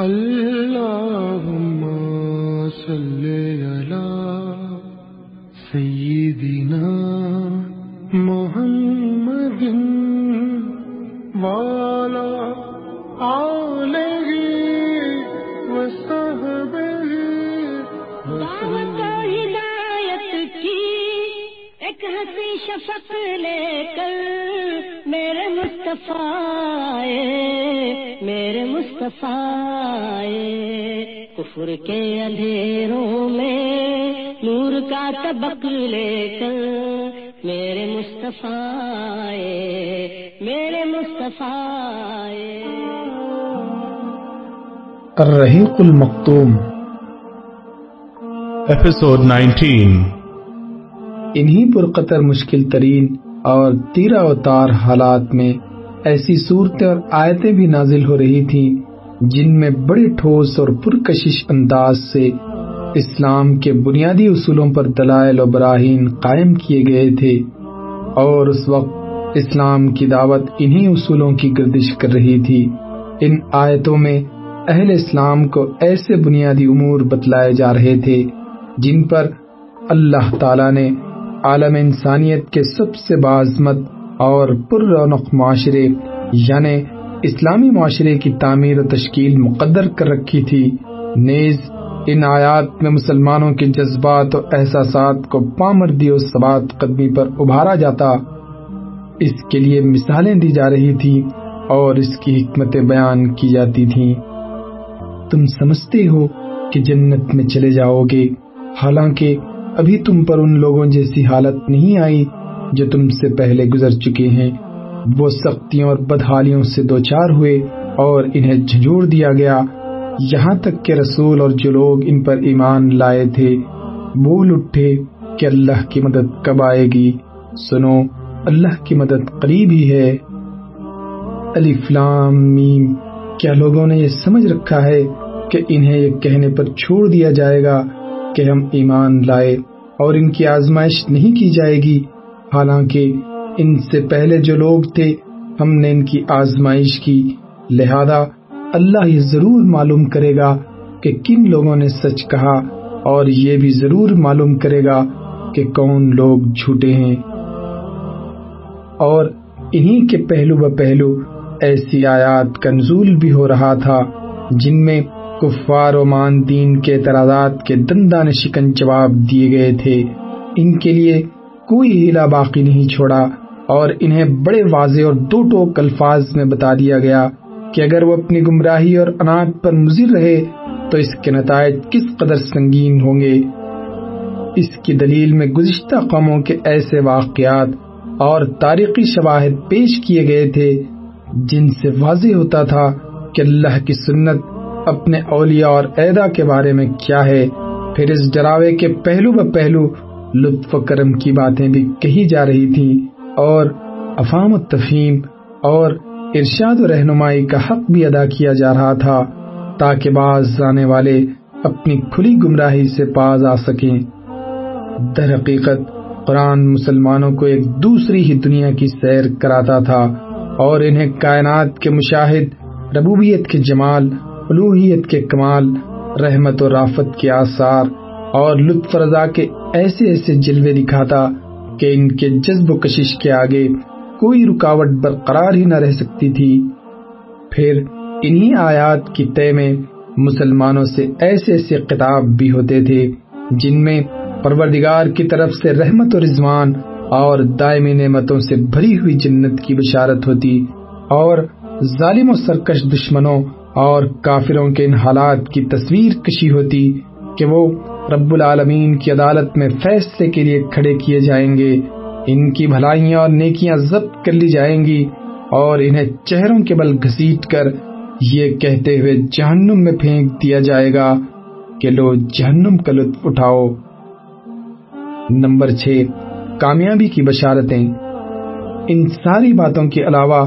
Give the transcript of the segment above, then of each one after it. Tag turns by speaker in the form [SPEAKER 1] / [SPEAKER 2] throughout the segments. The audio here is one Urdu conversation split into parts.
[SPEAKER 1] اللهم صل على سيدنا محمد وعلى آله وصحبه
[SPEAKER 2] دعوت ہدایت کی ایک ہنسی شفق لے کر میرے مصطفیٰ آئے، میرے مصطفیٰ، کفر کے اندھیروں میں نور کا طبق لے کر میرے مصطفیٰ میرے مصطفیٰ۔
[SPEAKER 3] الرحیق المختوم،
[SPEAKER 4] Episode 19
[SPEAKER 3] انہی پرقطر مشکل ترین اور تیرا اوتار حالات میں ایسی صورتیں اور آیتیں بھی نازل ہو رہی تھیں جن میں بڑے ٹھوس اور پرکشش انداز سے اسلام کے بنیادی اصولوں پر دلائل و براہین قائم کیے گئے تھے اور اس وقت اسلام کی دعوت انہی اصولوں کی گردش کر رہی تھی۔ ان آیتوں میں اہل اسلام کو ایسے بنیادی امور بتلائے جا رہے تھے جن پر اللہ تعالی نے عالم انسانیت کے سب سے بازمت اور پر رونق معاشرے یعنی اسلامی معاشرے کی تعمیر و تشکیل مقدر کر رکھی تھی۔ نیز ان آیات میں مسلمانوں کے جذبات و احساسات کو پامردی و ثبات قدمی پر ابھارا جاتا، اس کے لیے مثالیں دی جا رہی تھی اور اس کی حکمت بیان کی جاتی تھیں۔ تم سمجھتے ہو کہ جنت میں چلے جاؤ گے، حالانکہ ابھی تم پر ان لوگوں جیسی حالت نہیں آئی جو تم سے پہلے گزر چکے ہیں، وہ سختیوں اور بدحالیوں سے دوچار ہوئے اور انہیں جھنجھوڑ دیا گیا۔ یہاں تک کہ رسول اور جو لوگ ان پر ایمان لائے تھے بول اٹھے کہ اللہ کی مدد کب آئے گی۔ سنو، اللہ کی مدد قریب ہی ہے۔ الف لام میم، کیا لوگوں نے یہ سمجھ رکھا ہے کہ انہیں یہ کہنے پر چھوڑ دیا جائے گا کہ ہم ایمان لائے اور ان کی آزمائش نہیں کی جائے گی؟ حالانکہ ان سے پہلے جو لوگ تھے، ہم نے ان کی آزمائش کی۔ لہذا اللہ یہ ضرور معلوم کرے گا کہ کن لوگوں نے سچ کہا اور یہ بھی ضرور معلوم کرے گا کہ کون لوگ جھوٹے ہیں۔ اور انہی کے پہلو ب پہلو ایسی آیات کا نزول بھی ہو رہا تھا، جن میں کفار و مان دین کے اعتراضات کے دندان شکن جواب دیے گئے تھے۔ ان کے لیے کوئی ہیلا باقی نہیں چھوڑا اور انہیں بڑے واضح اور دو ٹوک الفاظ میں بتا دیا گیا کہ اگر وہ اپنی گمراہی اور اناٹ پر مضر رہے تو اس کے نتائج کس قدر سنگین ہوں گے۔ اس کی دلیل میں گزشتہ قوموں کے ایسے واقعات اور تاریخی شواہد پیش کیے گئے تھے جن سے واضح ہوتا تھا کہ اللہ کی سنت اپنے اولیاء اور عیدا کے بارے میں کیا ہے۔ پھر اس ڈراوے کے پہلو ب پہلو لطف و کرم کی باتیں بھی کہی جا رہی تھیں اور افام و تفہیم اور ارشاد و رہنمائی کا حق بھی ادا کیا جا رہا تھا تاکہ بعض آنے والے اپنی کھلی گمراہی سے پاز آ سکیں۔ در حقیقت قرآن مسلمانوں کو ایک دوسری ہی دنیا کی سیر کراتا تھا اور انہیں کائنات کے مشاہد، ربوبیت کے جمال الوحیت کے کمال، رحمت و رافت کے آثار اور لطف رضا کے ایسے ایسے جلوے دکھاتا کہ ان کے جذب و کشش کے آگے کوئی رکاوٹ برقرار ہی نہ رہ سکتی تھی۔ پھر انہی آیات کی طے میں مسلمانوں سے ایسے ایسے کتاب بھی ہوتے تھے جن میں پروردگار کی طرف سے رحمت و رضوان اور دائمی نعمتوں سے بھری ہوئی جنت کی بشارت ہوتی اور ظالم و سرکش دشمنوں اور کافروں کے ان حالات کی تصویر کشی ہوتی کہ وہ رب العالمین کی عدالت میں فیصلے کے لیے کھڑے کیے جائیں گے۔ ان کی بھلائیاں اور نیکیاں ضبط کر لی جائیں گی اور انہیں چہروں کے بل گھسیٹ کر یہ کہتے ہوئے جہنم میں پھینک دیا جائے گا کہ لو جہنم کا لطف اٹھاؤ۔ نمبر چھ، کامیابی کی بشارتیں۔ ان ساری باتوں کے علاوہ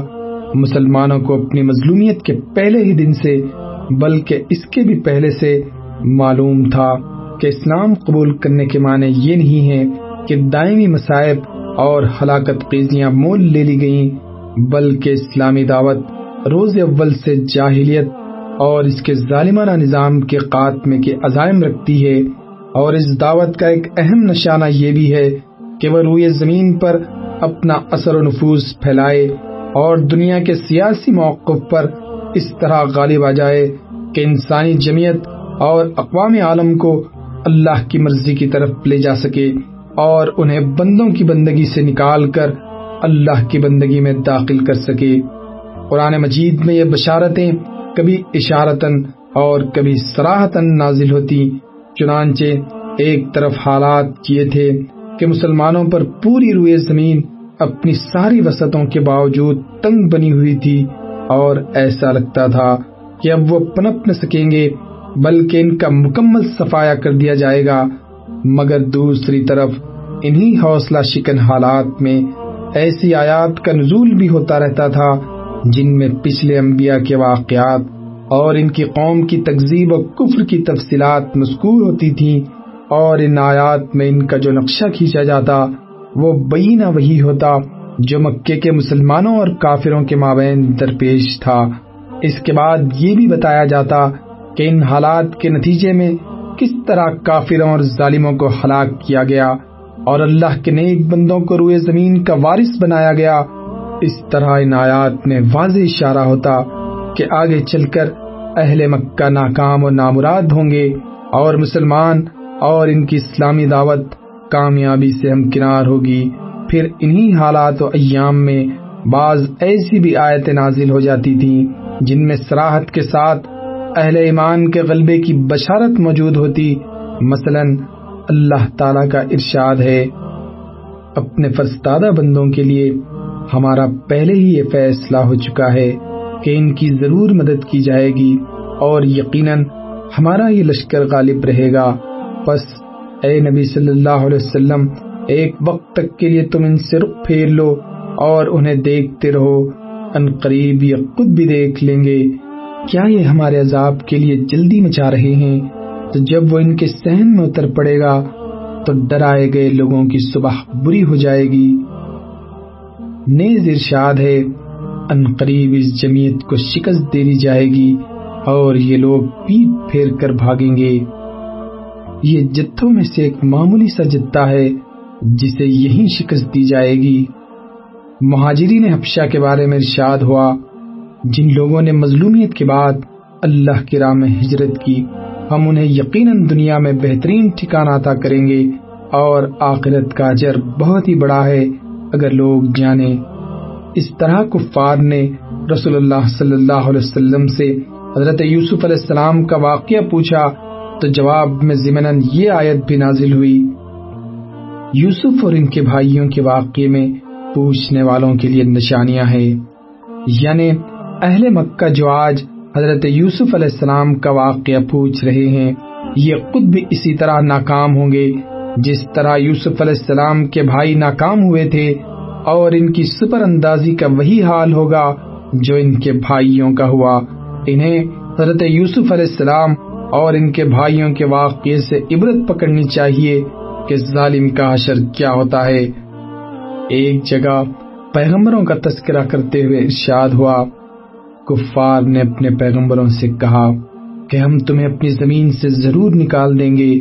[SPEAKER 3] مسلمانوں کو اپنی مظلومیت کے پہلے ہی دن سے، بلکہ اس کے بھی پہلے سے معلوم تھا۔ کہ اسلام قبول کرنے کے معنی یہ نہیں ہے کہ دائمی مسائب اور ہلاکت قیزیاں مول لے لی گئیں، بلکہ اسلامی دعوت، روز اول سے جاہلیت اور اس کے ظالمانہ نظام کے خاتمے کے عزائم رکھتی ہے۔ اور اس دعوت کا ایک اہم نشانہ یہ بھی ہے کہ وہ روئے زمین پر اپنا اثر و نفوذ پھیلائے اور دنیا کے سیاسی موقف پر اس طرح غالب آ جائے کہ انسانی جمعیت اور اقوام عالم کو اللہ کی مرضی کی طرف لے جا سکے اور انہیں بندوں کی بندگی سے نکال کر اللہ کی بندگی میں داخل کر سکے۔ قرآن مجید میں یہ بشارتیں کبھی اشارتاً اور کبھی سراہتاً نازل ہوتی، چنانچہ ایک طرف حالات کیے تھے کہ مسلمانوں پر پوری روئے زمین اپنی ساری وسطوں کے باوجود تنگ بنی ہوئی تھی اور ایسا لگتا تھا کہ اب وہ پنپ نہ سکیں گے بلکہ ان کا مکمل صفایا کر دیا جائے گا۔ مگر دوسری طرف، انہی حوصلہ شکن حالات میں ایسی آیات کا نزول بھی ہوتا رہتا تھا، جن میں پچھلے انبیاء کے واقعات اور ان کی قوم کی تقزیب و کفر کی تفصیلات مذکور ہوتی تھیں اور ان آیات میں ان کا جو نقشہ کھینچا جاتا، وہ بینہ وہی ہوتا جو مکے کے مسلمانوں اور کافروں کے مابین درپیش تھا۔ اس کے بعد یہ بھی بتایا جاتا کہ ان حالات کے نتیجے میں کس طرح کافروں اور ظالموں کو ہلاک کیا گیا اور اللہ کے نیک بندوں کو روئے زمین کا وارث بنایا گیا، اس طرح ان آیات میں واضح اشارہ ہوتا کہ آگے چل کر اہل مکہ ناکام اور نامراد ہوں گے اور مسلمان اور ان کی اسلامی دعوت کامیابی سے ہم کنار ہوگی۔ پھر انہی حالات و ایام میں بعض ایسی بھی آیتیں نازل ہو جاتی تھیں جن میں سراحت کے ساتھ اہل ایمان کے غلبے کی بشارت موجود ہوتی، مثلا اللہ تعالی کا ارشاد ہے، اپنے فرستادہ بندوں کے لیے ہمارا پہلے ہی یہ فیصلہ ہو چکا ہے کہ ان کی ضرور مدد کی جائے گی اور یقیناً ہمارا یہ لشکر غالب رہے گا۔ بس اے نبی صلی اللہ علیہ وسلم، ایک وقت تک کے لیے تم ان سے رخ پھیر لو اور انہیں دیکھتے رہو، ان قریب یہ خود بھی دیکھ لیں گے۔ کیا یہ ہمارے عذاب کے لیے جلدی مچا رہے ہیں؟ تو جب وہ ان کے سہن میں اتر پڑے گا، تو ڈرائے گئے لوگوں کی صبح بری ہو جائے گی۔ نیز ارشاد ہے، ان قریب اس جمعیت کو شکست دے دی جائے گی اور یہ لوگ پیٹ پھیر کر بھاگیں گے۔ یہ جتھوں میں سے ایک معمولی سا جتہ ہے، جسے یہی شکست دی جائے گی۔ مہاجرین حبشہ کے بارے میں ارشاد ہوا جن لوگوں نے مظلومیت کے بعد اللہ کی راہ میں ہجرت کی، ہم انہیں یقیناً دنیا میں بہترین ٹھکانہ عطا کریں گے اور آخرت کا اجر بہت ہی بڑا ہے اگر لوگ جانے اس طرح کفار نے رسول اللہ صلی اللہ علیہ وسلم سے حضرت یوسف علیہ السلام کا واقعہ پوچھا تو جواب میں ضمن یہ آیت بھی نازل ہوئی۔ یوسف اور ان کے بھائیوں کے واقعے میں پوچھنے والوں کے لیے نشانیاں ہیں۔ یعنی اہل مکہ جو آج حضرت یوسف علیہ السلام کا واقعہ پوچھ رہے ہیں، یہ خود بھی اسی طرح ناکام ہوں گے، جس طرح یوسف علیہ السلام کے بھائی ناکام ہوئے تھے، اور ان کی سپر اندازی کا وہی حال ہوگا جو ان کے بھائیوں کا ہوا۔ انہیں حضرت یوسف علیہ السلام اور ان کے بھائیوں کے واقعے سے عبرت پکڑنی چاہیے کہ ظالم کا حشر کیا ہوتا ہے۔ ایک جگہ پیغمبروں کا تذکرہ کرتے ہوئے ارشاد ہوا کفار نے اپنے پیغمبروں سے کہا کہ ہم تمہیں اپنی زمین سے ضرور نکال دیں گے۔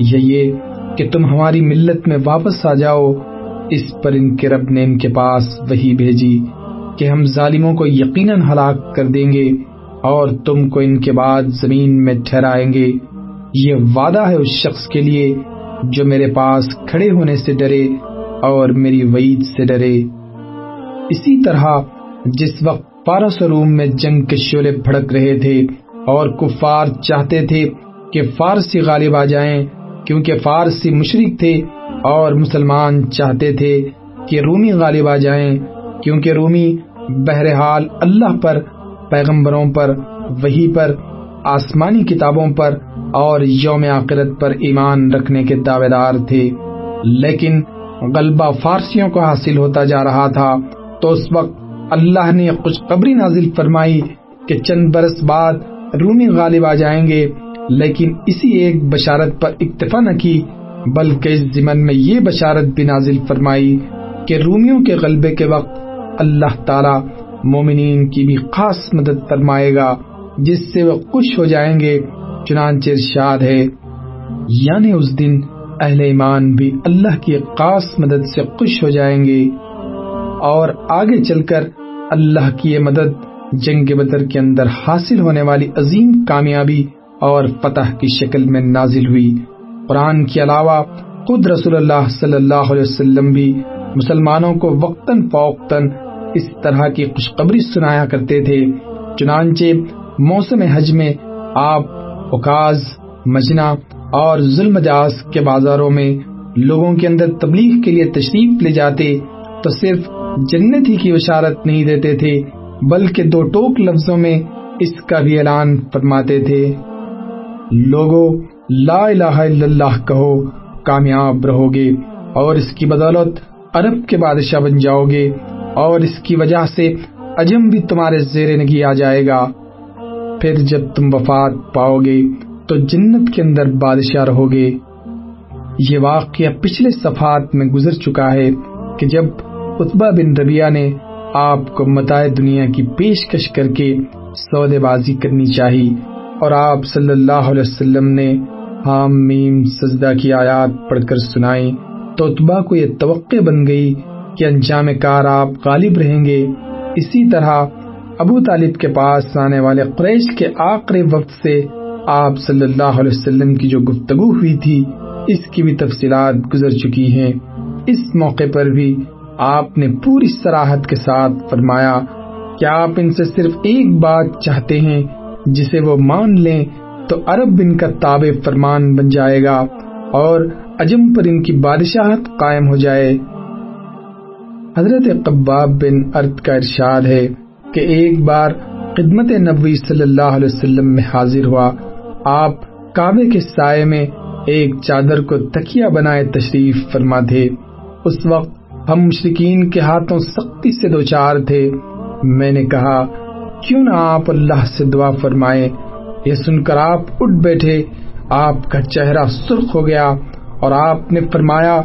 [SPEAKER 3] یا یہ کہ تم ہماری ملت میں واپس آ جاؤ۔ اس پر ان کے رب نے ان کے پاس وہی بھیجی کہ ہم ظالموں کو یقیناً ہلاک کر دیں گے اور تم کو ان کے بعد زمین میں ٹھہرائیں گے۔ یہ وعدہ ہے اس شخص کے لیے جو میرے پاس کھڑے ہونے سے ڈرے اور میری وعید سے ڈرے۔ اسی طرح جس وقت پارس روم میں جنگ کے شعلے بھڑک رہے تھے اور کفار چاہتے تھے کہ فارسی غالب آ جائیں، کیونکہ فارسی مشرق تھے اور مسلمان چاہتے تھے کہ رومی غالب آ جائیں، کیونکہ رومی بہرحال اللہ پر، پیغمبروں پر وہی پر، آسمانی کتابوں پر اور یوم آخرت پر ایمان رکھنے کے دعوے دار تھے۔ لیکن غلبہ فارسیوں کو حاصل ہوتا جا رہا تھا، تو اس وقت اللہ نے کچھ قبری نازل فرمائی کہ چند برس بعد رومی غالب آ جائیں گے، لیکن اسی ایک بشارت پر اکتفا نہ کی، بلکہ اس ضمن میں یہ بشارت بھی نازل فرمائی کہ رومیوں کے غلبے کے وقت اللہ تعالی مومنین کی بھی خاص مدد فرمائے گا، جس سے وہ خوش ہو جائیں گے، چنانچہ ارشاد ہے یعنی اس دن اہل ایمان بھی اللہ کی خاص مدد سے خوش ہو جائیں گے۔ اور آگے چل کر اللہ کی یہ مدد جنگ بدر کے اندر حاصل ہونے والی عظیم کامیابی اور فتح کی شکل میں نازل ہوئی۔ قرآن کے علاوہ خود رسول اللہ صلی اللہ علیہ وسلم بھی مسلمانوں کو وقتاً فوقتاً اس طرح کی خوشخبری سنایا کرتے تھے۔ چنانچہ موسم حج میں آپ اوکاز مجنا اور ظلم جاز کے بازاروں میں لوگوں کے اندر تبلیغ کے لیے تشریف لے جاتے تو صرف جنت ہی کی بشارت نہیں دیتے تھے، بلکہ دو ٹوک لفظوں میں اس کا بھی اعلان فرماتے تھے۔ لوگوں لا الہ الا اللہ کہو، کامیاب رہو گے اور اس کی بدولت عرب کے بادشاہ بن جاؤ گے اور اس کی وجہ سے عجم بھی تمہارے زیر نگی آ جائے گا۔ پھر جب تم وفات پاؤ گے تو جنت کے اندر بادشاہ رہو گے یہ واقعہ پچھلے صفحات میں گزر چکا ہے کہ جب اتبا بن ربیہ نے آپ کو متائے دنیا کی پیشکش کر کے سودے بازی کرنی چاہی اور آپ صلی اللہ علیہ وسلم نے حام میم سجدہ کی آیات پڑھ کر سنائی تو اتبا کو یہ توقع بن گئی کہ انجام کار آپ غالب رہیں گے۔ اسی طرح ابو طالب کے پاس آنے والے قریش کے آخری وقت سے آپ صلی اللہ علیہ وسلم کی جو گفتگو ہوئی تھی، اس کی بھی تفصیلات گزر چکی ہیں۔ اس موقع پر بھی آپ نے پوری سراحت کے ساتھ فرمایا کہ آپ ان سے صرف ایک بات چاہتے ہیں جسے وہ مان لیں تو عرب ان کا تابع فرمان بن جائے گا اور عجم پر ان کی بادشاہت قائم ہو جائے۔ حضرت قباب بن ارد کا ارشاد ہے کہ ایک بار خدمت نبوی صلی اللہ علیہ وسلم میں حاضر ہوا۔ آپ کعبے کے سائے میں ایک چادر کو تکیہ بنائے تشریف فرما تھے اس وقت ہم مشرقین کے ہاتھوں سختی سے دو چار تھے۔ میں نے کہا، کیوں نہ آپ اللہ سے دعا فرمائے یہ سن کر آپ اٹھ بیٹھے۔ آپ کا چہرہ سرخ ہو گیا اور آپ نے فرمایا،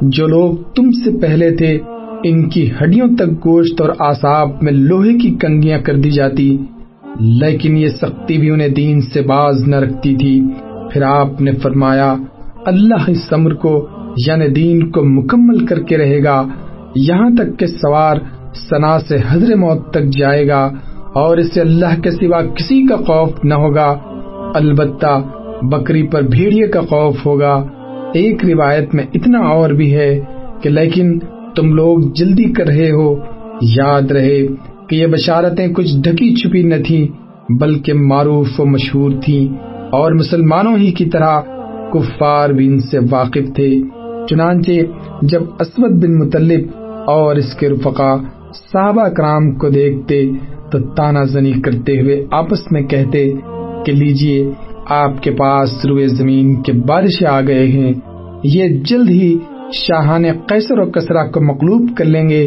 [SPEAKER 3] جو لوگ تم سے پہلے تھے، ان کی ہڈیوں تک گوشت اور آساب میں لوہے کی کنگیاں کر دی جاتی۔ لیکن یہ سختی بھی انہیں دین سے باز نہ رکھتی تھی۔ پھر آپ نے فرمایا، اللہ اس امر کو یعنی دین کو مکمل کر کے رہے گا، یہاں تک کہ سوار سنا سے حضر موت تک جائے گا اور اسے اللہ کے سوا کسی کا خوف نہ ہوگا۔ البتہ بکری پر بھیڑیے کا خوف ہوگا۔ ایک روایت میں اتنا اور بھی ہے کہ لیکن تم لوگ جلدی کر رہے ہو۔ یاد رہے کہ یہ بشارتیں کچھ ڈھکی چھپی نہ تھی بلکہ معروف و مشہور تھی اور مسلمانوں ہی کی طرح کفار بھی ان سے واقف تھے۔ چنانچہ جب اسود بن مطلب اور اس کے رفقا صحابہ کرام کو دیکھتے تو تانا زنی کرتے ہوئے آپس میں کہتے کہ لیجیے، آپ کے پاس روئے زمین کے بارش آ گئے ہیں۔ یہ جلد ہی شاہان قیصر و کسرا کو مقلوب کر لیں گے۔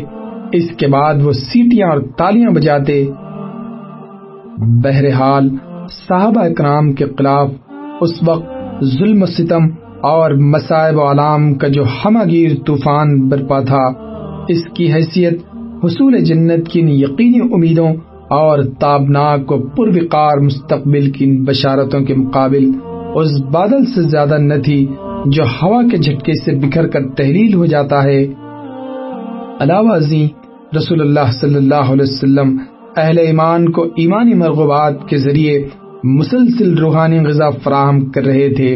[SPEAKER 3] اس کے بعد وہ سیٹیاں اور تالیاں بجاتے۔ بہرحال صحابہ اکرام کے خلاف اس وقت ظلم و ستم اور مسائب و علام کا جو ہمگیر طوفان برپا تھا، اس کی حیثیت حصول جنت کی یقینی امیدوں اور تابناک و پروقار مستقبل کی بشارتوں کے مقابل اس بادل سے زیادہ نہ تھی جو ہوا کے جھٹکے سے بکھر کر تحلیل ہو جاتا ہے۔ علاوہ ازیں، رسول اللہ صلی اللہ علیہ وسلم اہل ایمان کو ایمانی مرغوبات کے ذریعے مسلسل روحانی غذا فراہم کر رہے تھے۔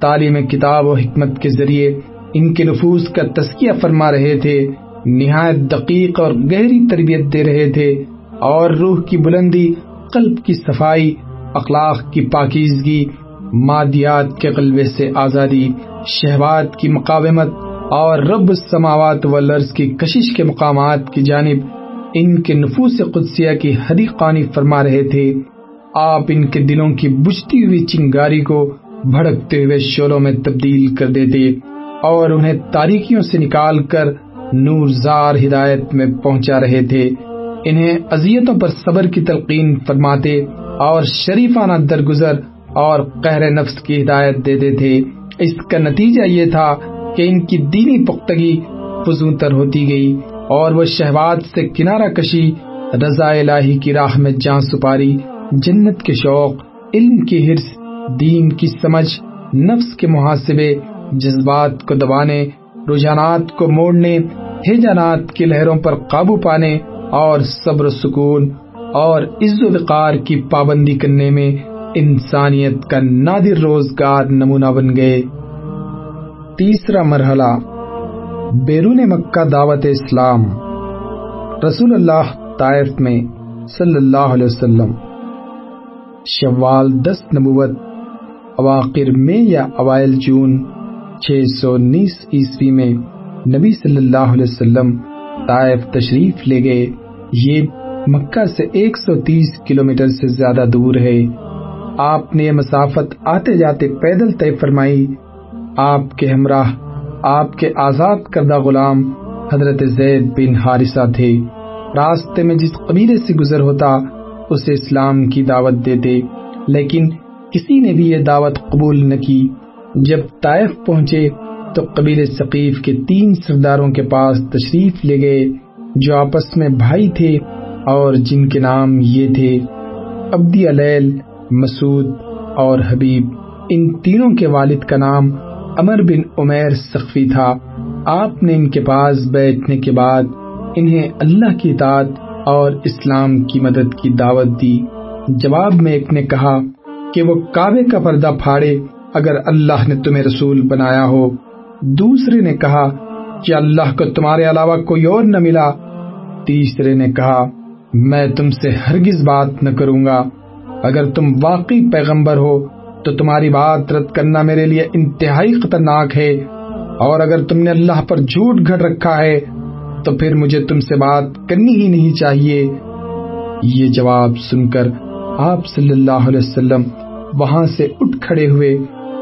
[SPEAKER 3] تعلیم کتاب و حکمت کے ذریعے ان کے نفوذ کا تسکیہ فرما رہے تھے، نہایت دقیق اور گہری تربیت دے رہے تھے اور روح کی بلندی، قلب کی صفائی، اخلاق کی پاکیزگی، مادیات کے قلبے سے آزادی، شہوات کی مقاومت اور رب السماوات والارض کی کشش کے مقامات کی جانب ان کے نفوس قدسیہ کی حدی قانی فرما رہے تھے۔ آپ ان کے دلوں کی بجھتی ہوئی چنگاری کو بھڑکتے ہوئے شولوں میں تبدیل کر دیتے اور انہیں تاریکیوں سے نکال کر نور زار ہدایت میں پہنچا رہے تھے۔ انہیں اذیتوں پر صبر کی تلقین فرماتے اور شریفانہ درگزر اور قہر نفس کی ہدایت دیتے تھے۔ اس کا نتیجہ یہ تھا کہ ان کی دینی پختگی فضو تر ہوتی گئی اور وہ شہوات سے کنارہ کشی رضا الہی کی راہ میں جان سپاری، جنت کے شوق، علم کی حرص دین کی سمجھ، نفس کے محاسبے، جذبات کو دبانے، رجحانات کو موڑنے، ہجانات کی لہروں پر قابو پانے اور صبر سکون اور عز و وقار کی پابندی کرنے میں انسانیت کا نادر روزگار نمونہ بن گئے۔ تیسرا مرحلہ، بیرون مکہ دعوت اسلام۔ رسول اللہ طائف میں صلی اللہ علیہ وسلم، شوال دس نبوت اواخر میں یا اوائل جون چھ سو انیس عیسوی میں نبی صلی اللہ علیہ وسلم طائف تشریف لے گئے۔ یہ مکہ سے ایک سو تیس کلومیٹر سے زیادہ دور ہے۔ آپ نے یہ مسافت آتے جاتے پیدل طے فرمائی، آپ کے ہمراہ، آپ کے آزاد کردہ غلام حضرت زید بن حارثہ تھے۔ راستے میں جس قبیلے سے گزر ہوتا، اسے اسلام کی دعوت دیتے، لیکن کسی نے بھی یہ دعوت قبول نہ کی۔ جب طائف پہنچے تو قبیل ثقیف کے تین سرداروں کے پاس تشریف لے گئے، جو آپس میں بھائی تھے اور جن کے نام یہ تھے عبدی علیل، مسعود اور حبیب۔ ان تینوں کے والد کا نام امر بن عمیر سخفی تھا۔ آپ نے ان کے پاس بیٹھنے کے بعد انہیں اللہ کی اطاعت اور اسلام کی مدد کی دعوت دی۔ جواب میں ایک نے کہا کہ وہ کعبے کا پردہ پھاڑے اگر اللہ نے تمہیں رسول بنایا ہو۔ دوسرے نے کہا کہ اللہ کو تمہارے علاوہ کوئی اور نہ ملا۔ تیسرے نے کہا، میں تم سے ہرگز بات نہ کروں گا۔ اگر تم واقعی پیغمبر ہو، تو تمہاری بات رد کرنا میرے لیے انتہائی خطرناک ہے۔ اور اگر تم نے اللہ پر جھوٹ گھڑ رکھا ہے، تو پھر مجھے تم سے بات کرنی ہی نہیں چاہیے۔ یہ جواب سن کر آپ صلی اللہ علیہ وسلم وہاں سے اٹھ کھڑے ہوئے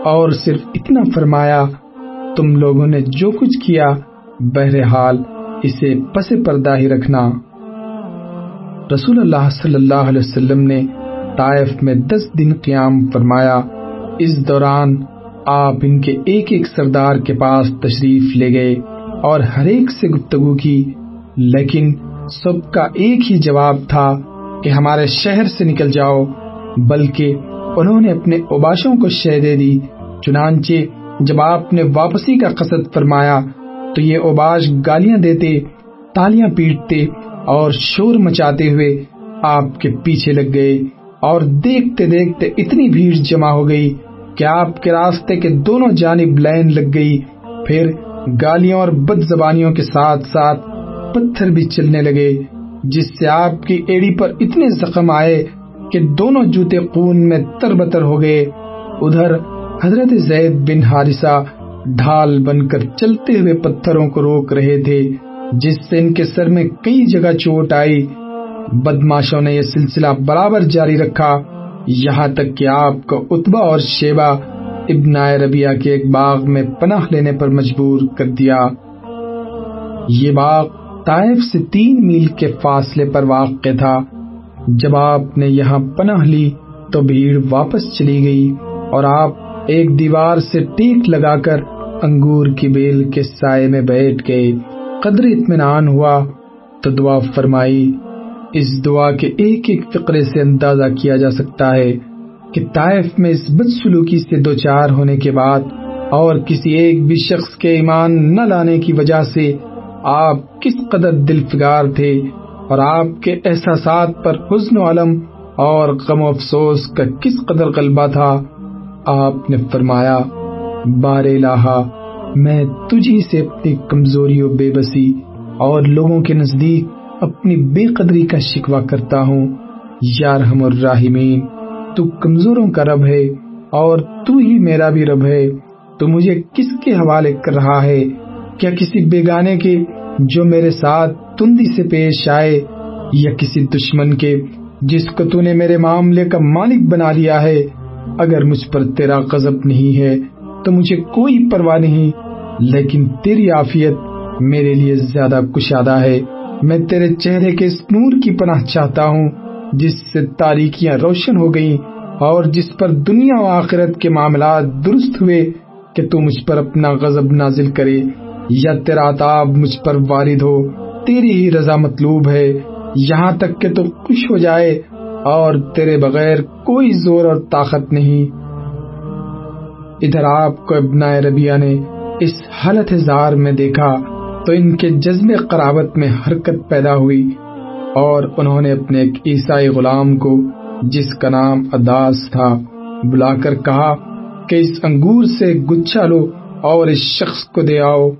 [SPEAKER 3] اور صرف اتنا فرمایا، تم لوگوں نے جو کچھ کیا، بہرحال اسے پس پردہ ہی رکھنا۔ رسول اللہ صلی اللہ علیہ وسلم نے طائف میں دس دن قیام فرمایا، اس دوران آپ ان کے ایک ایک سردار کے پاس تشریف لے گئے اور ہر ایک سے گفتگو کی، لیکن سب کا ایک ہی جواب تھا کہ ہمارے شہر سے نکل جاؤ، بلکہ انہوں نے اپنے اوباشوں کو شہ دے دی۔ چنانچہ جب آپ نے واپسی کا قصد فرمایا، تو یہ اوباش گالیاں دیتے، تالیاں پیٹتے اور شور مچاتے ہوئے آپ کے پیچھے لگ گئے اور دیکھتے دیکھتے اتنی بھیڑ جمع ہو گئی کہ آپ کے راستے کے دونوں جانب لائن لگ گئی۔ پھر گالیوں اور بد زبانیوں کے ساتھ ساتھ پتھر بھی چلنے لگے۔ جس سے آپ کی ایڑی پر اتنے زخم آئے کہ دونوں جوتے خون میں تر بتر ہو گئے۔ ادھر حضرت زید بن حارثہ ڈھال بن کر چلتے ہوئے پتھروں کو روک رہے تھے، جس سے ان کے سر میں کئی جگہ چوٹ آئی۔ بدماشوں نے یہ سلسلہ برابر جاری رکھا۔ یہاں تک کہ آپ کو اتبا اور شیبا ابن ربیہ کے ایک باغ میں پناہ لینے پر مجبور کر دیا۔ یہ باغ طائف سے تین میل کے فاصلے پر واقع تھا۔ جب آپ نے یہاں پناہ لی تو بھیڑ واپس چلی گئی اور آپ ایک دیوار سے ٹیک لگا کر انگور کی بیل کے سائے میں بیٹھ گئے۔ قدر اطمینان ہوا تو دعا فرمائی۔ اس دعا کے ایک ایک فقرے سے اندازہ کیا جا سکتا ہے کہ طائف میں اس بد سلوکی سے دو چار ہونے کے بعد اور کسی ایک بھی شخص کے ایمان نہ لانے کی وجہ سے آپ کس قدر دل فگار تھے اور آپ کے احساسات پر حزن و علم اور غم و افسوس کا کس قدر غلبہ تھا، آپ نے فرمایا بار الہ میں تجھی سے اپنی کمزوری و بے بسی اور لوگوں کے نزدیک اپنی بے قدری کا شکوہ کرتا ہوں۔ یا رحم الراحمین تو کمزوروں کا رب ہے اور تو ہی میرا بھی رب ہے۔ تو مجھے کس کے حوالے کر رہا ہے؟ کیا کسی بیگانے کے جو میرے ساتھ تندی سے پیش آئے یا کسی دشمن کے، جس کو تو نے میرے معاملے کا مالک بنا لیا ہے، اگر مجھ پر تیرا غضب نہیں ہے تو مجھے کوئی پرواہ نہیں، لیکن تیری عافیت میرے لیے زیادہ کشادہ ہے۔ میں تیرے چہرے کے اس نور کی پناہ چاہتا ہوں، جس سے تاریکیاں روشن ہو گئی اور جس پر دنیا و آخرت کے معاملات درست ہوئے کہ تو مجھ پر اپنا غضب نازل کرے۔ یا تیرا عطاب مجھ پر وارد ہو، تیری ہی رضا مطلوب ہے۔ یہاں تک کہ تو خوش ہو جائے اور تیرے بغیر کوئی زور اور طاقت نہیں۔ ادھر آپ کو ابن ربیہ نے اس حالت زار میں دیکھا تو ان کے جذب قرابت میں حرکت پیدا ہوئی اور انہوں نے اپنے ایک عیسائی غلام کو، جس کا نام اداس تھا، بلا کر کہا کہ اس انگور سے گچھا لو اور اس شخص کو دے آؤ۔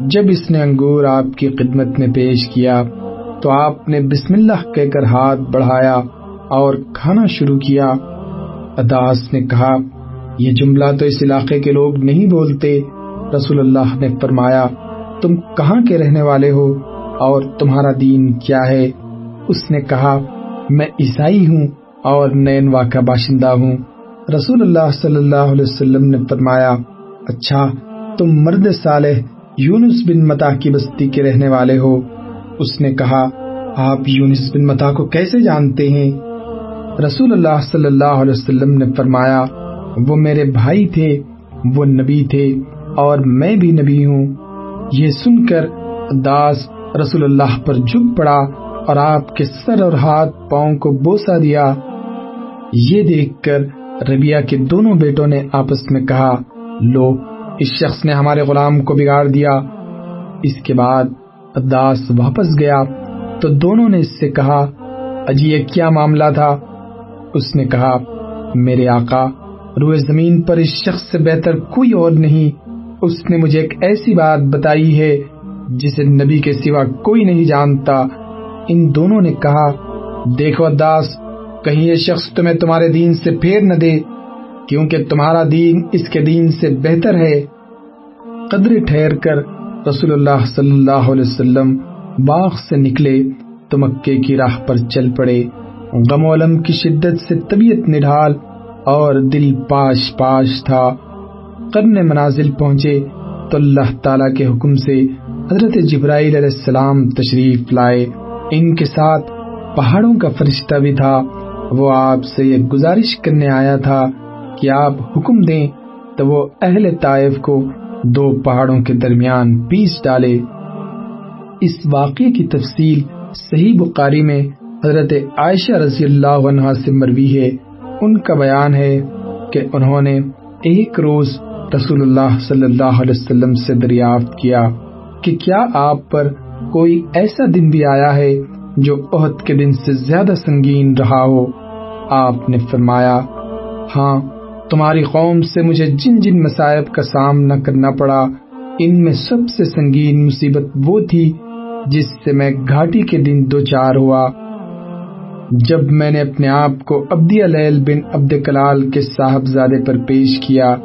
[SPEAKER 3] جب اس نے انگور آپ کی خدمت میں پیش کیا تو آپ نے بسم اللہ کہہ کر ہاتھ بڑھایا اور کھانا شروع کیا۔ اداس نے کہا، یہ جملہ تو اس علاقے کے لوگ نہیں بولتے۔ رسول اللہ نے فرمایا، تم کہاں کے رہنے والے ہو اور تمہارا دین کیا ہے؟ اس نے کہا، میں عیسائی ہوں اور نینوا کا باشندہ ہوں۔ رسول اللہ صلی اللہ علیہ وسلم نے فرمایا اچھا تم مرد صالح یونس بن متا کی بستی کے رہنے والے ہو۔ اس نے کہا، آپ یونس بن متا کو کیسے جانتے ہیں؟ رسول اللہ صلی اللہ علیہ وسلم نے فرمایا، وہ میرے بھائی تھے، وہ نبی تھے اور میں بھی نبی ہوں۔ یہ سن کر داس رسول اللہ پر جھک پڑا اور آپ کے سر اور ہاتھ پاؤں کو بوسا دیا۔ یہ دیکھ کر ربیہ کے دونوں بیٹوں نے آپس میں کہا لو اس شخص نے ہمارے غلام کو بگاڑ دیا۔ اس کے بعد اداس واپس گیا تو دونوں نے اس سے کہا، اجی، یہ کیا معاملہ تھا؟ اس نے کہا، میرے آقا، روئے زمین پر اس شخص سے بہتر کوئی اور نہیں۔ اس نے مجھے ایک ایسی بات بتائی ہے جسے نبی کے سوا کوئی نہیں جانتا۔ ان دونوں نے کہا، دیکھو اداس کہیں یہ شخص تمہیں تمہارے دین سے پھیر نہ دے۔ کیونکہ تمہارا دین اس کے دین سے بہتر ہے۔ قدر ٹھہر کر رسول اللہ صلی اللہ علیہ وسلم باغ سے نکلے تو مکے کی راہ پر چل پڑے۔ غم و علم کی شدت سے طبیعت نڈھال اور دل پاش پاش تھا۔ قرن منازل پہنچے تو اللہ تعالی کے حکم سے حضرت جبرائیل علیہ السلام تشریف لائے۔ ان کے ساتھ پہاڑوں کا فرشتہ بھی تھا۔ وہ آپ سے یہ گزارش کرنے آیا تھا کہ آپ حکم دیں تو وہ اہل طائف کو دو پہاڑوں کے درمیان پیس ڈالے۔ اس واقعے کی تفصیل صحیح بخاری میں حضرت عائشہ رضی اللہ عنہ سے مروی ہے۔ ان کا بیان ہے کہ انہوں نے ایک روز رسول اللہ صلی اللہ علیہ وسلم سے دریافت کیا کہ کیا آپ پر کوئی ایسا دن بھی آیا ہے جو عہد کے دن سے زیادہ سنگین رہا ہو؟ آپ نے فرمایا ہاں تمہاری قوم سے مجھے جن جن مصائب کا سامنا کرنا پڑا، ان میں سب سے سنگین مصیبت وہ تھی جس سے میں گھاٹی کے دن دو چار ہوا۔ جب میں نے اپنے آپ کو عبدی علیل بن عبد کلال کے صاحبزادے پر پیش کیا،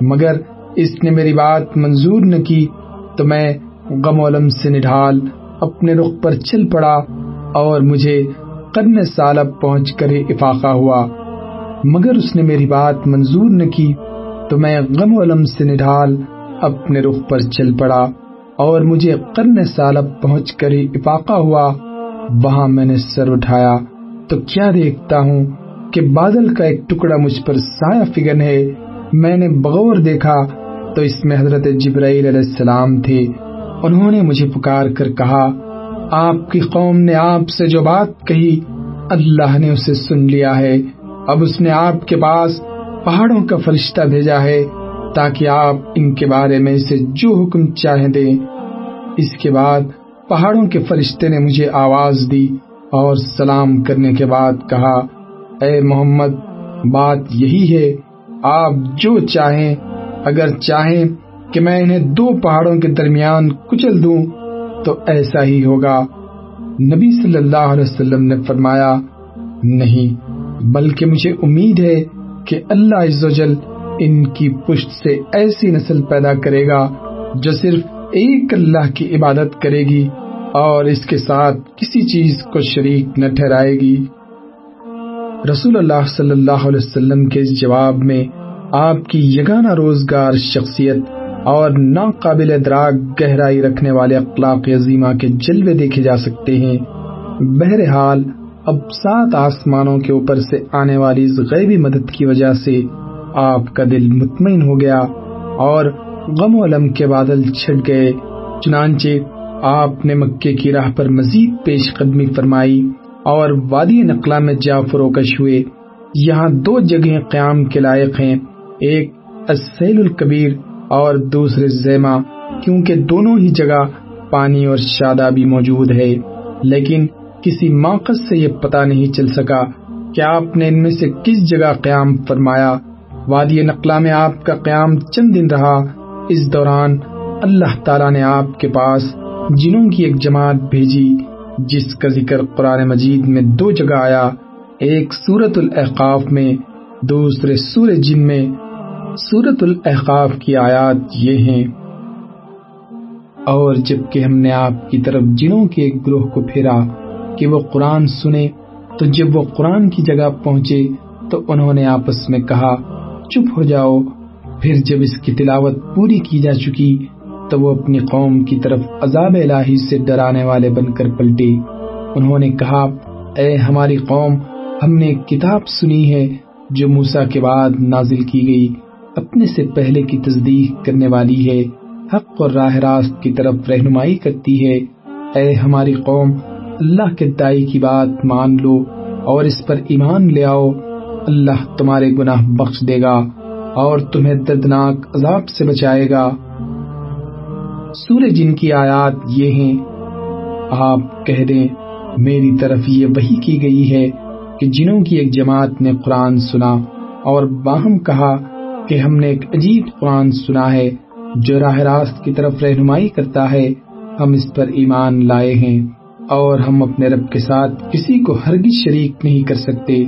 [SPEAKER 3] مگر اس نے میری بات منظور نہ کی، تو میں غم علم سے نڈھال اپنے رخ پر چل پڑا اور مجھے قرن سالب پہنچ کر ہی افاقہ ہوا۔ مگر اس نے میری بات منظور نہ کی تو میں غم علم سے نڈھال اپنے رخ پر چل پڑا اور مجھے قرن سالب پہنچ کر ہی افاقہ ہوا۔ وہاں میں نے سر اٹھایا۔ تو کیا دیکھتا ہوں کہ بادل کا ایک ٹکڑا مجھ پر سایہ فگن ہے۔ میں نے بغور دیکھا تو اس میں حضرت جبرائیل علیہ السلام تھے۔ انہوں نے مجھے پکار کر کہا، آپ کی قوم نے آپ سے جو بات کہی، اللہ نے اسے سن لیا ہے۔ اب اس نے آپ کے پاس پہاڑوں کا فرشتہ بھیجا ہے تاکہ آپ ان کے بارے میں اسے جو حکم چاہیں دیں۔ اس کے بعد پہاڑوں کے فرشتے نے مجھے آواز دی اور سلام کرنے کے بعد کہا، اے محمد، بات یہی ہے، آپ جو چاہیں، اگر چاہیں کہ میں انہیں دو پہاڑوں کے درمیان کچل دوں تو ایسا ہی ہوگا۔ نبی صلی اللہ علیہ وسلم نے فرمایا، نہیں بلکہ مجھے امید ہے کہ اللہ عز و جل ان کی پشت سے ایسی نسل پیدا کرے گا جو صرف ایک اللہ کی عبادت کرے گی اور اس کے ساتھ کسی چیز کو شریک نہ ٹھہرائے گی۔ رسول اللہ صلی اللہ علیہ وسلم کے اس جواب میں آپ کی یگانہ روزگار شخصیت اور ناقابل ادراک گہرائی رکھنے والے اخلاق عظیمہ کے جلوے دیکھے جا سکتے ہیں۔ بہرحال اب سات آسمانوں کے اوپر سے آنے والی اس غیبی مدد کی وجہ سے آپ کا دل مطمئن ہو گیا اور غم و علم کے بادل چھٹ گئے۔ چنانچہ آپ نے مکے کی راہ پر مزید پیش قدمی فرمائی اور وادی نقلہ میں جا فروکش ہوئے۔ یہاں دو جگہیں قیام کے لائق ہیں، ایک السیل الکبیر اور دوسرے زیما، کیونکہ دونوں ہی جگہ پانی اور شادابی موجود ہے۔ لیکن کسی موقع سے یہ پتا نہیں چل سکا کہ آپ نے ان میں سے کس جگہ قیام فرمایا۔ وادی نقلہ میں آپ کا قیام چند دن رہا۔ اس دوران اللہ تعالیٰ نے آپ کے پاس جنوں کی ایک جماعت بھیجی، جس کا ذکر قرآن مجید میں دو جگہ آیا۔ ایک سورت الاحقاف میں، دوسرے سور جن میں۔ سورت الاحقاف کی آیات یہ ہیں۔ اور جبکہ ہم نے آپ کی طرف جنوں کے ایک گروہ کو پھیرا کہ وہ قرآن سنے تو جب وہ قرآن کی جگہ پہنچے تو انہوں نے آپس میں کہا، چپ ہو جاؤ۔ پھر جب اس کی تلاوت پوری کی جا چکی تو وہ اپنی قوم کی طرف عذاب الہی سے ڈرانے والے بن کر پلٹے۔ انہوں نے کہا، اے ہماری قوم، ہم نے کتاب سنی ہے جو موسا کے بعد نازل کی گئی۔ اپنے سے پہلے کی تصدیق کرنے والی ہے۔ حق اور راہ راست کی طرف رہنمائی کرتی ہے۔ اے ہماری قوم اللہ کے دائی کی بات مان لو اور اس پر ایمان لے آؤ، اللہ تمہارے گناہ بخش دے گا اور تمہیں دردناک عذاب سے بچائے گا۔ سورج جن کی آیات یہ ہیں۔ آپ کہہ دیں، میری طرف یہ وہی کی گئی ہے کہ جنوں کی ایک جماعت نے قرآن سنا اور باہم کہا کہ ہم نے ایک عجیب قرآن سنا ہے جو راہ راست کی طرف رہنمائی کرتا ہے۔ ہم اس پر ایمان لائے ہیں۔ اور ہم اپنے رب کے ساتھ کسی کو ہرگز شریک نہیں کر سکتے۔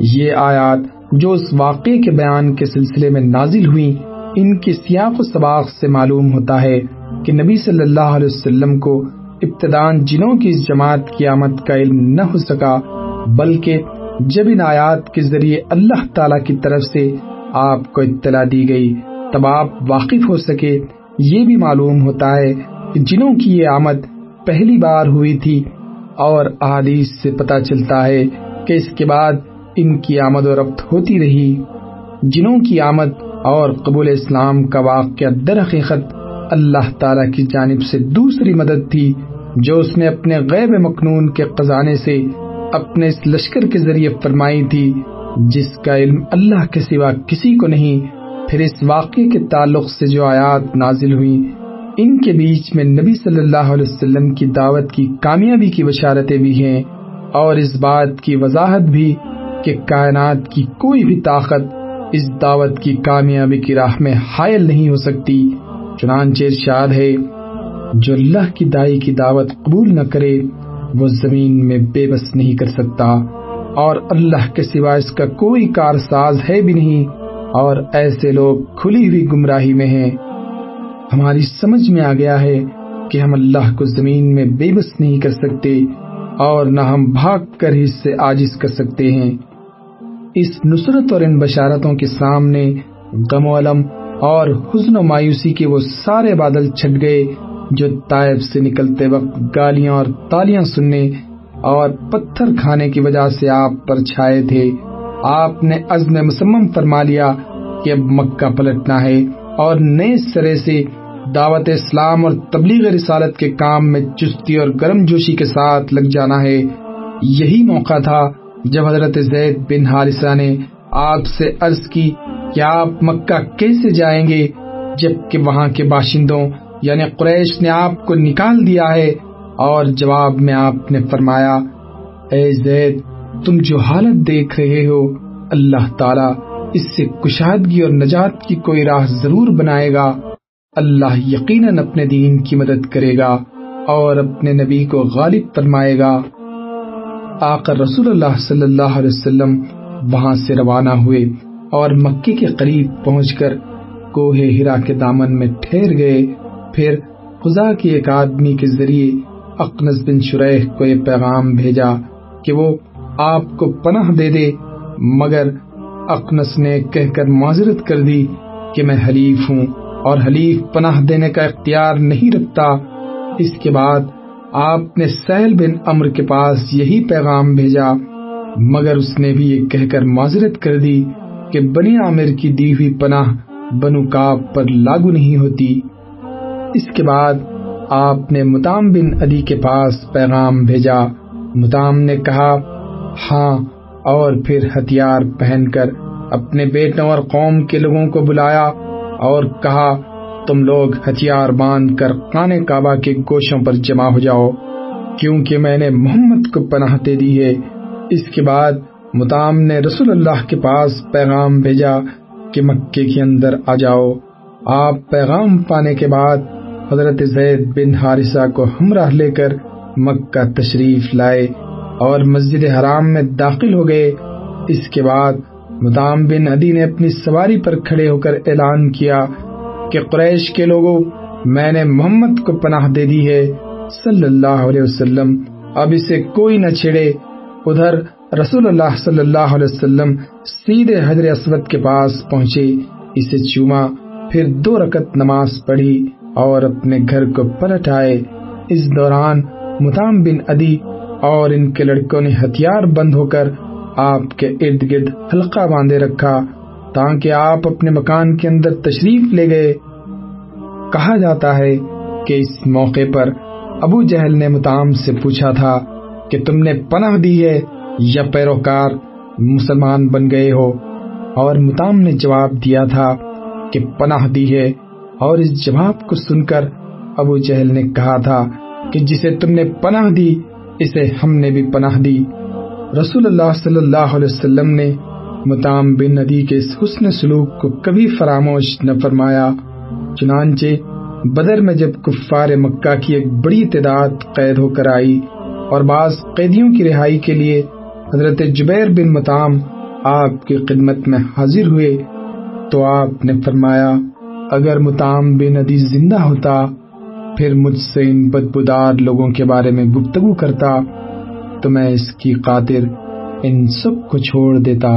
[SPEAKER 3] یہ آیات جو اس واقعے کے بیان کے سلسلے میں نازل ہوئی ان کی سیاق و سباق سے معلوم ہوتا ہے کہ نبی صلی اللہ علیہ وسلم کو ابتدان جنوں کی اس جماعت کی آمد کا علم نہ ہو سکا، بلکہ جب ان آیات کے ذریعے اللہ تعالی کی طرف سے آپ کو اطلاع دی گئی، تب آپ واقف ہو سکے۔ یہ بھی معلوم ہوتا ہے کہ جنوں کی یہ آمد پہلی بار ہوئی تھی اور احادیث سے پتہ چلتا ہے کہ اس کے بعد ان کی آمد و رفت ہوتی رہی۔ جنوں کی آمد اور قبول اسلام کا واقعہ در حقیقت اللہ تعالی کی جانب سے دوسری مدد تھی، جو اس نے اپنے غیب مقنون کے خزانے سے اپنے اس لشکر کے ذریعے فرمائی تھی، جس کا علم اللہ کے سوا کسی کو نہیں۔ پھر اس واقعے کے تعلق سے جو آیات نازل ہوئی ان کے بیچ میں نبی صلی اللہ علیہ وسلم کی دعوت کی کامیابی کی بشارتیں بھی ہیں اور اس بات کی وضاحت بھی کہ کائنات کی کوئی بھی طاقت اس دعوت کی کامیابی کی راہ میں حائل نہیں ہو سکتی۔ چنانچہ ارشاد ہے، جو اللہ کی دائی کی دعوت قبول نہ کرے، وہ زمین میں بے بس نہیں کر سکتا۔ اور اللہ کے سوا اس کا کوئی کارساز ہے بھی نہیں۔ اور ایسے لوگ کھلی ہوئی گمراہی میں ہیں۔ ہماری سمجھ میں آ گیا ہے کہ ہم اللہ کو زمین میں بے بس نہیں کر سکتے اور نہ ہم بھاگ کر ہی سے آجز کر سکتے ہیں۔ اس نصرت اور ان بشارتوں کے سامنے غم و علم اور حزن و مایوسی کے وہ سارے بادل چھٹ گئے جو طائب سے نکلتے وقت گالیاں اور تالیاں سننے اور پتھر کھانے کی وجہ سے آپ پر چھائے تھے۔ آپ نے عزم مسمم فرما لیا کہ اب مکہ پلٹنا ہے اور نئے سرے سے دعوت اسلام اور تبلیغ رسالت کے کام میں چستی اور گرم جوشی کے ساتھ لگ جانا ہے۔ یہی موقع تھا جب حضرت زید بن حارثہ نے آپ سے عرض کی کہ آپ مکہ کیسے جائیں گے، جبکہ وہاں کے باشندوں یعنی قریش نے آپ کو نکال دیا ہے۔ اور جواب میں آپ نے فرمایا، اے زید، تم جو حالت دیکھ رہے ہو، اللہ تعالی اس سے کشادگی اور نجات کی کوئی راہ ضرور بنائے گا۔ اللہ یقیناً اپنے دین کی مدد کرے گا اور اپنے نبی کو غالب فرمائے گا۔ آقا رسول اللہ صلی اللہ علیہ وسلم وہاں سے روانہ ہوئے اور مکے کے قریب پہنچ کر کوہ ہرا کے دامن میں ٹھہر گئے۔ پھر خدا کی ایک آدمی کے ذریعے اقنس بن شریح کو یہ پیغام بھیجا کہ وہ آپ کو پناہ دے دے، مگر اقنس نے کہہ کر معذرت کر دی کہ میں حلیف ہوں۔ اور حلیف پناہ دینے کا اختیار نہیں رکھتا۔ اس کے بعد آپ نے سہل بن امر کے پاس یہی پیغام بھیجا، مگر اس نے بھی یہ کہہ کر معذرت کر دی کہ بنی عامر کی دی ہوئی پناہ بنو کاب پر لاگو نہیں ہوتی۔ اس کے بعد آپ نے متام بن علی کے پاس پیغام بھیجا۔ متام نے کہا ہاں اور پھر ہتھیار پہن کر اپنے بیٹوں اور قوم کے لوگوں کو بلایا۔ اور کہا، تم لوگ ہتھیار باندھ کر کانے کعبہ کے گوشوں پر جمع ہو جاؤ، کیونکہ میں نے محمد کو پناہ دے دی ہے۔ اس کے بعد متام نے رسول اللہ کے پاس پیغام بھیجا کہ مکے کے اندر آ جاؤ۔ آپ پیغام پانے کے بعد حضرت زید بن حارثہ کو ہمراہ لے کر مکہ تشریف لائے اور مسجد حرام میں داخل ہو گئے۔ اس کے بعد مدام بن عدی نے اپنی سواری پر کھڑے ہو کر اعلان کیا کہ قریش کے لوگوں، میں نے محمد کو پناہ دے دی ہے، صلی اللہ علیہ وسلم۔ اب اسے کوئی نہ چھڑے ادھر رسول اللہ صلی اللہ علیہ وسلم سیدھے حضر اسود کے پاس پہنچے۔ اسے چوما، پھر دو رکت نماز پڑھی اور اپنے گھر کو پلٹ آئے۔ اس دوران متام بن ادی اور ان کے لڑکوں نے ہتھیار بند ہو کر آپ کے ارد گرد حلقہ باندھے رکھا، تاکہ آپ اپنے مکان کے اندر تشریف لے گئے۔ کہا جاتا ہے کہ اس موقع پر ابو جہل نے متام سے پوچھا تھا کہ تم نے پناہ دی ہے یا پیروکار مسلمان بن گئے ہو؟ اور متام نے جواب دیا تھا کہ پناہ دی ہے۔ اور اس جواب کو سن کر ابو جہل نے کہا تھا کہ جسے تم نے پناہ دی، اسے ہم نے بھی پناہ دی۔ رسول اللہ صلی اللہ علیہ وسلم نے متام بن ندی کے اس حسن سلوک کو کبھی فراموش نہ فرمایا، چنانچہ بدر میں جب کفار مکہ کی ایک بڑی تعداد قید ہو کر آئی اور بعض قیدیوں کی رہائی کے لیے حضرت جبیر بن متام آپ کی خدمت میں حاضر ہوئے تو آپ نے فرمایا، اگر متام بے ندی زندہ ہوتا، پھر مجھ سے ان بدبودار لوگوں کے بارے میں گفتگو کرتا۔ تو میں اس کی خاطر ان سب کو چھوڑ دیتا۔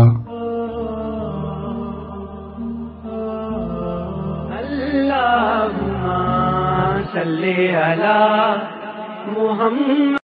[SPEAKER 4] اللہ محمد